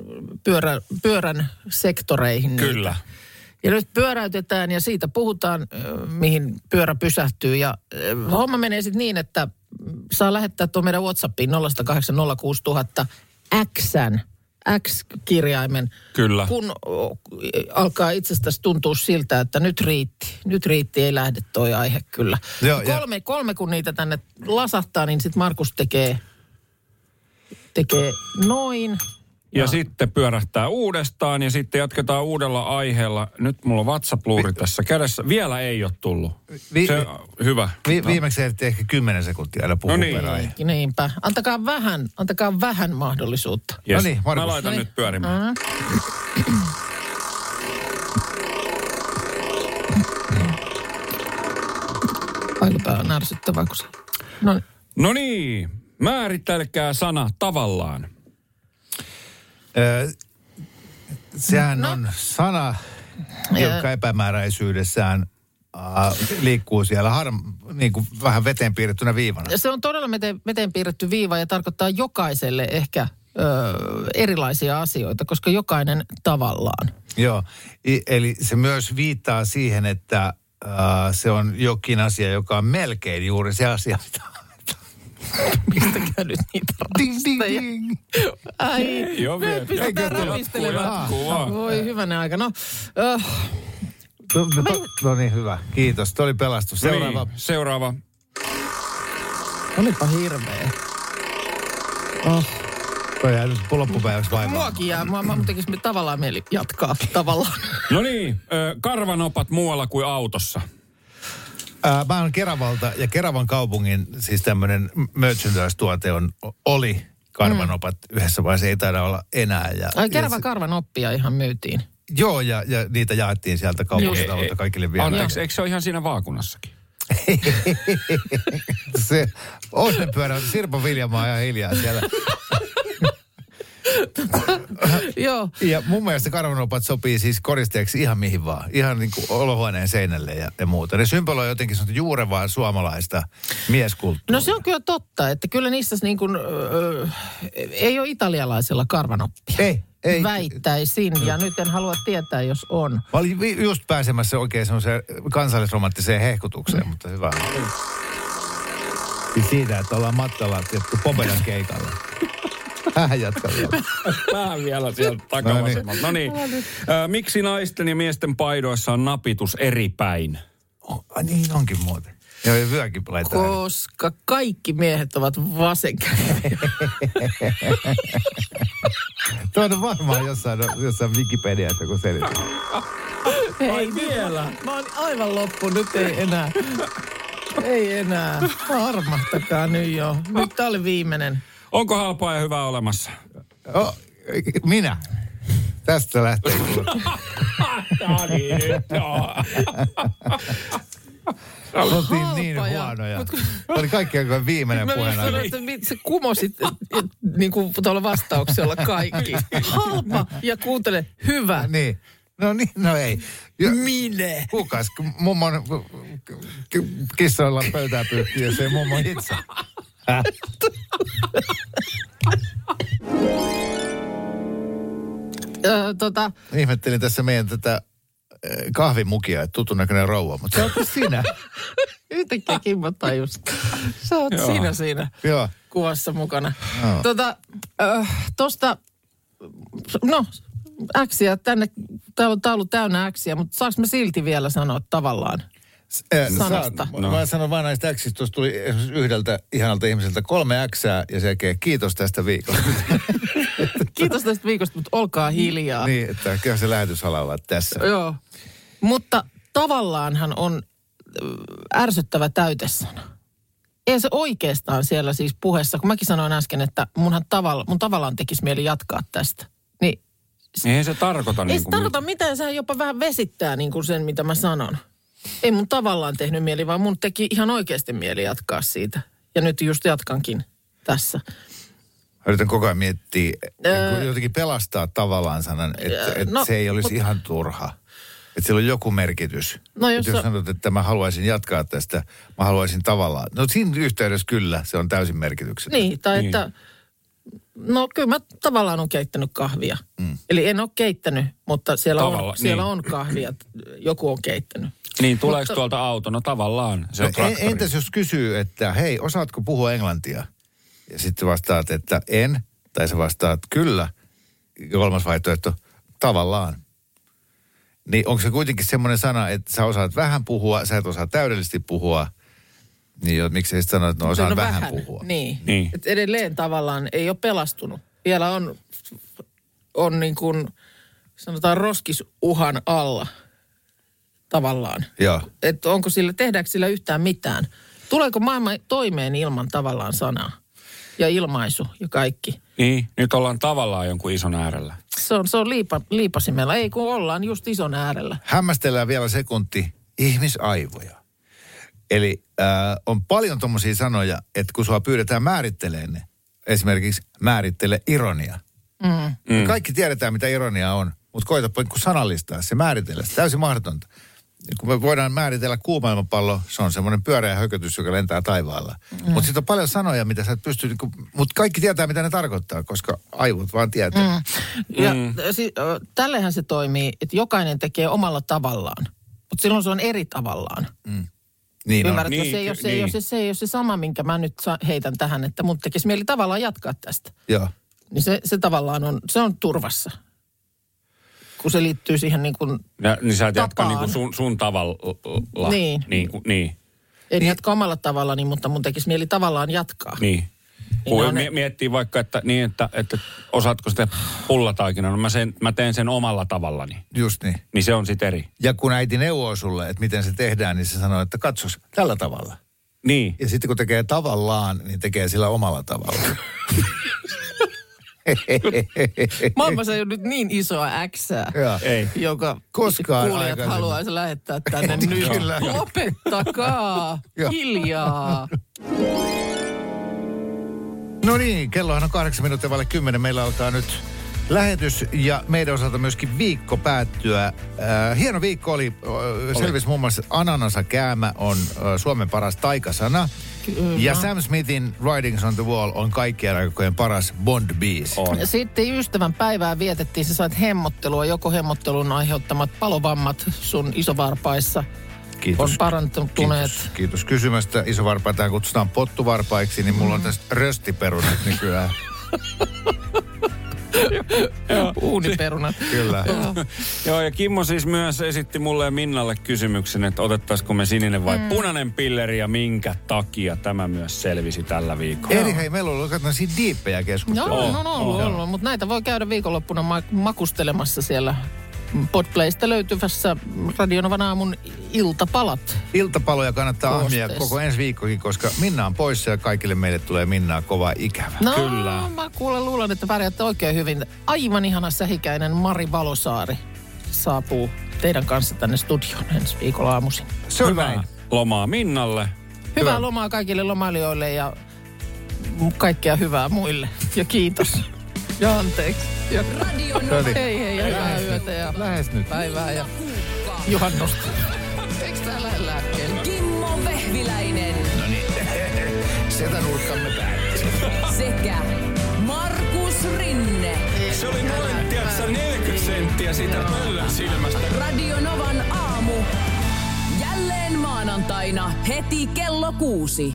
Speaker 4: pyörä, pyörän sektoreihin. niitä.
Speaker 3: Kyllä.
Speaker 4: Ja nyt pyöräytetään ja siitä puhutaan, mihin pyörä pysähtyy. Ja homma menee sitten niin, että saa lähettää tuon meidän Whatsappiin 0806000 Xn, X-kirjaimen.
Speaker 3: Kyllä.
Speaker 4: Kun alkaa itsestäsi tuntua siltä, että nyt riitti. Nyt riitti, ei lähde toi aihe kyllä.
Speaker 2: Joo, ja-
Speaker 4: kolme, kolme, kun niitä tänne lasahtaa, niin sitten Markus tekee, tekee noin.
Speaker 3: Ja sitten pyörähtää uudestaan ja sitten jatketaan uudella aiheella. Nyt mulla on WhatsApp-luuri tässä kädessä. Vielä ei ole tullut.
Speaker 2: Vi-
Speaker 3: Se, hyvä.
Speaker 2: Vi- viimeksi ehditte ehkä 10 sekuntia aina puhua
Speaker 3: No niin.
Speaker 2: per aihe.
Speaker 4: Niinpä. Antakaa vähän, antakaa vähän mahdollisuutta.
Speaker 3: Yes.
Speaker 2: No niin, Markus.
Speaker 3: Mä laitan
Speaker 4: No niin.
Speaker 3: nyt pyörimään.
Speaker 4: Aika pää närsyttävää, kun se... No niin.
Speaker 3: No niin, määritelkää sana tavallaan.
Speaker 2: Ö, sehän
Speaker 4: No.
Speaker 2: on sana, joka epämääräisyydessään liikkuu siellä harm, niin kuin vähän veteen piirrettynä viivana.
Speaker 4: Se on todella meteen, meteen piirretty viiva ja tarkoittaa jokaiselle ehkä ö, erilaisia asioita, koska jokainen tavallaan.
Speaker 2: Joo, I, eli se myös viittaa siihen, että äh, se on jokin asia, joka on melkein juuri se asia, mitä [laughs]
Speaker 4: Mistäkään nyt niitä
Speaker 2: ding, ding, ding.
Speaker 4: Ai,
Speaker 3: Ei oo
Speaker 4: me pistetään
Speaker 3: vaan.
Speaker 4: Voi hyvänä aika. No, ö,
Speaker 2: No, no, no niin, hyvä. Kiitos. Tuo oli pelastus. Seuraava.
Speaker 3: Niin, seuraava.
Speaker 4: olipa hirveä. Oh.
Speaker 2: Toi jää nyt loppupäiväksi vaivaa.
Speaker 4: Muakin jää, mua, mua tekisi tavallaan mieli jatkaa tavallaan.
Speaker 3: No niin, karvanopat muualla kuin autossa.
Speaker 2: Ää, mä oon Keravalta ja Keravan kaupungin siis tämmöinen merchandise-tuote on, oli karvanopat yhdessä vaiheessa, ei taida olla enää. Ja,
Speaker 4: Ai
Speaker 2: ja
Speaker 4: kerva
Speaker 2: se-
Speaker 4: karvan oppia ihan myytiin.
Speaker 2: Joo, ja, ja niitä jaettiin sieltä kaupunkitalolta kaikille vielä.
Speaker 3: Anteeksi, eikö se ole ihan siinä vaakunassakin? [laughs]
Speaker 2: se onnenpyörä, Sirpa Viljamaa ja hiljaa siellä. [laughs]
Speaker 4: Joo.
Speaker 2: Ja mun mielestä karvanopat sopii siis koristeeksi ihan mihin vaan. Ihan niin kuin olohuoneen seinälle ja, ja muuta. Ne symboloi jotenkin semmoista juurevaa suomalaista mieskulttuuria.
Speaker 4: No se on kyllä totta, että kyllä niissä niin kuin, öö, ei ole italialaisella karvanoppia.
Speaker 2: Ei, ei.
Speaker 4: Väittäisin, ja nyt en halua tietää, jos on.
Speaker 2: Mä olin just pääsemässä oikein semmoiseen kansallisromanttiseen hehkutukseen, mutta hyvä. Siis siitä, että ollaan matkalla tietty Pobedan [laughs] [laughs] keikalle. Häh, jatka vielä. [laughs]
Speaker 3: Vähän vielä sieltä
Speaker 2: No niin.
Speaker 3: takavasemmalta. No niin. Ö, Miksi naisten ja miesten paidoissa on napitus eri päin?
Speaker 2: Oh, niin onkin muuten. Joo, ja vyökin laittaa.
Speaker 4: Koska kaikki miehet ovat vasenkäyviä. [laughs]
Speaker 2: Tuo on varmaan jossain, jossain Wikipediassa, kun selitys.
Speaker 4: Ei vielä. Mä oon aivan loppu, nyt ei enää. Ei enää. Armahtakaa nyt jo. Nyt tää oli viimeinen.
Speaker 3: Onko halpaa ja hyvää olemassa?
Speaker 2: Oh, minä. Tästä lähtee. [laughs]
Speaker 3: No niin, joo.
Speaker 2: Oltiin niin huonoja.
Speaker 4: mut kun-
Speaker 2: Oli kaikki aika viimeinen
Speaker 4: Mä
Speaker 2: puheena.
Speaker 4: sanoin, että mit- sä kumosit niin kuin tuolla vastauksella kaikki. Halpa ja kuuntele hyvä.
Speaker 2: Niin. No niin, no ei. Ja,
Speaker 4: Mine.
Speaker 2: kukas? Mummon kissoilla pöytää pyyhkii, jos ei mummo itse. Häh?
Speaker 4: Ö, tota,
Speaker 2: Ihmettelin tässä meidän tätä äh, kahvimukia, että tutun näköinen rouva, mutta se on sinä. [laughs]
Speaker 4: yhtäkkiä Kimmo tajus. Sä oot
Speaker 3: Joo.
Speaker 4: siinä siinä
Speaker 2: Joo.
Speaker 4: kuvassa mukana.
Speaker 2: Joo.
Speaker 4: Tota, äh, tosta, no, äksiä tänne, täällä on taulu täynnä äksiä, mutta saaks me silti vielä sanoa tavallaan? Sanasta.
Speaker 2: Saat, Mä sanon vaan näistä äksistä, tuossa tuli yhdeltä ihanalta ihmiseltä kolme äksää ja sen jälkeen kiitos tästä viikosta. [laughs]
Speaker 4: Kiitos tästä viikosta, mutta olkaa hiljaa.
Speaker 2: niin, että kyllä se lähetysala tässä.
Speaker 4: Joo. Mutta tavallaanhan on äh, ärsyttävä täytesana. Ei se oikeastaan siellä siis puheessa, kun mäkin sanoin äsken, että munhan tavalla, mun tavallaan tekisi mieli jatkaa tästä. Niin
Speaker 3: Eihän se tarkoita
Speaker 4: ei
Speaker 3: niin
Speaker 4: se
Speaker 3: kuin...
Speaker 4: tarkoita mitään, sehän jopa vähän vesittää niin kuin sen, mitä mä sanon. Ei mun tavallaan tehnyt mieli, vaan mun teki ihan oikeasti mieli jatkaa siitä. Ja nyt just jatkankin tässä.
Speaker 2: Mä yritän koko ajan miettiä,
Speaker 4: Öö.
Speaker 2: niin jotenkin pelastaa tavallaan sanan, että,
Speaker 4: Öö,
Speaker 2: että
Speaker 4: no,
Speaker 2: se ei olisi
Speaker 4: mut-
Speaker 2: ihan turha. Että sillä on joku merkitys.
Speaker 4: No jos
Speaker 2: Että jos
Speaker 4: sä-
Speaker 2: sanot, että mä haluaisin jatkaa tästä, mä haluaisin tavallaan. No siinä yhteydessä kyllä, se on täysin merkityksetön.
Speaker 4: Niin, tai
Speaker 3: Niin.
Speaker 4: että, no kyllä mä tavallaan on keittänyt kahvia. Mm. Eli en ole keittänyt, mutta siellä,
Speaker 3: Tavalla-
Speaker 4: on, siellä
Speaker 3: niin.
Speaker 4: on kahvia, joku on keittänyt.
Speaker 3: Niin, tuleeko
Speaker 4: Mutta-
Speaker 3: tuolta auto? No tavallaan, se on
Speaker 2: No,
Speaker 3: traktori.
Speaker 2: en- entäs jos kysyy, että hei, osaatko puhua englantia? Ja sitten vastaat, että en, tai sä vastaat kyllä. Ja kolmas vaihtoehto, tavallaan. Niin onko se kuitenkin semmoinen sana, että sä osaat vähän puhua, sä et osaa täydellisesti puhua, niin jo, miksei sitten sano, että no osaan
Speaker 4: No
Speaker 2: vähän, puhua.
Speaker 4: Niin.
Speaker 3: Niin.
Speaker 4: Et edelleen tavallaan ei ole pelastunut. Vielä on, on niin kuin, sanotaan roskisuhan alla tavallaan.
Speaker 2: Joo.
Speaker 4: Että onko sillä, tehdäänkö sillä yhtään mitään? Tuleeko maailma toimeen ilman tavallaan sanaa? Ja ilmaisu ja kaikki.
Speaker 3: Niin, nyt ollaan tavallaan jonkun ison äärellä.
Speaker 4: Se on, se on liipa, liipasimella. Ei kun ollaan just ison äärellä.
Speaker 2: Hämmästellään vielä sekunti ihmisaivoja. Eli äh, on paljon tommosia sanoja, että kun sua pyydetään määrittelemään ne, esimerkiksi määrittele ironia. Mm.
Speaker 3: Mm.
Speaker 2: Kaikki tiedetään, mitä ironia on, mutta koitapa niin sanallistaa se, määritellä se. Täysin mahdotonta. Kun me voidaan määritellä kuumailmapallo, se on semmoinen pyöreä hökötys, joka lentää taivaalla. Mm. Mutta sitten on paljon sanoja, mitä sä et pysty, niin mutta kaikki tietää, mitä ne tarkoittaa, koska aivot vaan tietää. Mm.
Speaker 4: Ja mm. si, tällehän se toimii, että jokainen tekee omalla tavallaan. Mutta silloin se on eri tavallaan.
Speaker 2: Niin on.
Speaker 4: Ymmärrätkö?
Speaker 3: Niin,
Speaker 4: se, ei ole, se,
Speaker 3: niin.
Speaker 4: ei ole, se, se ei ole se sama, minkä mä nyt heitän tähän, että mun tekisi mieli tavallaan jatkaa tästä.
Speaker 2: Joo.
Speaker 4: Niin se, se tavallaan on, se on turvassa. Kun se liittyy siihen niin kuin,
Speaker 3: Ja, niin sä et jatka niin kuin sun, sun tavalla.
Speaker 4: Niin.
Speaker 3: Niin, kuin, niin.
Speaker 4: en jatka omalla tavallani, mutta mun tekisi mieli tavallaan jatkaa.
Speaker 3: niin. Kun
Speaker 4: on
Speaker 3: mie-
Speaker 4: ne-
Speaker 3: miettii vaikka, että, niin, että, että osaatko sitä pullataikina, no mä, sen, mä teen sen omalla tavallani.
Speaker 2: Just niin.
Speaker 3: Niin se on sitten eri.
Speaker 2: Ja kun äiti neuvoo sulle, että miten se tehdään, niin se sanoo, että katsos tällä tavalla.
Speaker 3: Niin.
Speaker 2: Ja sitten kun tekee tavallaan, niin tekee sillä omalla tavalla. [laughs]
Speaker 4: Maailmassa ei ole nyt niin isoa äksää,
Speaker 2: Joo.
Speaker 3: Ei.
Speaker 4: joka
Speaker 2: Koskaan
Speaker 4: kuulijat
Speaker 2: aikaisemmin.
Speaker 4: haluaisi lähettää tänne nyt.
Speaker 2: Kyllä.
Speaker 4: Lopettakaa, hiljaa.
Speaker 2: No niin, kellohan on kahdeksan minuuttia vaille kymmenen. Meillä alkaa nyt lähetys ja meidän osalta myöskin viikko päättyä. Äh, hieno viikko oli. Äh, selvisi muun muassa, että ananasa käämä on äh, Suomen paras taikasana.
Speaker 4: Kyllä.
Speaker 2: Ja Sam Smithin Writings on the Wall on kaikkien aikojen paras Bond-biisi.
Speaker 3: On.
Speaker 4: Sitten ystävän päivää vietettiin, sä sait hemmottelua, joko hemmottelun aiheuttamat palovammat sun isovarpaissa on parantuneet.
Speaker 2: Kiitos, kiitos kysymästä. Isovarpaita kutsutaan pottuvarpaiksi, niin mulla on tästä röstiperunat nykyään. [laughs]
Speaker 4: Uuniperunat.
Speaker 2: Kyllä.
Speaker 3: Joo, ja Kimmo siis myös esitti mulle ja Minnalle kysymyksen, että otettaisiko me sininen vai mm. punainen pilleri ja minkä takia tämä myös selvisi tällä viikolla.
Speaker 2: Eri hei, meillä on ollut katsotaan diippejä
Speaker 4: Joo,
Speaker 2: keskustelua.
Speaker 4: no, no, no, ollut, ollut, mutta näitä voi käydä viikonloppuna ma- makustelemassa siellä Podplaysta löytyvässä Radionovan aamun iltapalat.
Speaker 2: Iltapaloja kannattaa ahmia koko ensi viikkokin, koska Minna on poissa ja kaikille meille tulee Minnaa kova ikävä.
Speaker 4: No,
Speaker 3: Kyllä.
Speaker 4: mä kuulen luulen, että pärjäätte oikein hyvin. Aivan ihana sähikäinen Mari Valosaari saapuu teidän kanssa tänne studioon ensi viikolla aamuisin.
Speaker 2: Se on
Speaker 3: Hyvää
Speaker 2: näin.
Speaker 3: lomaa Minnalle.
Speaker 4: Hyvää
Speaker 2: Hyvä.
Speaker 4: lomaa kaikille lomailijoille ja kaikkea hyvää muille. Ja kiitos. [laughs] Ja anteeksi. Ja
Speaker 1: Radio
Speaker 2: No
Speaker 1: Nova.
Speaker 2: niin.
Speaker 4: hei hei ja hyvää yötä ja
Speaker 2: Lähes nyt.
Speaker 4: päivää ja
Speaker 1: Kuukka.
Speaker 4: juhannusta. Eikö tää lähde lääkkeelle?
Speaker 1: Kimmo Vehviläinen [laughs]
Speaker 2: Sieltä nurkkamme päättyy.
Speaker 1: sekä Markus Rinne.
Speaker 3: Se oli noin, tiedätkö, 40 senttiä sitä pöllön silmästä.
Speaker 1: Radio Novan aamu. Jälleen maanantaina heti kello kuusi.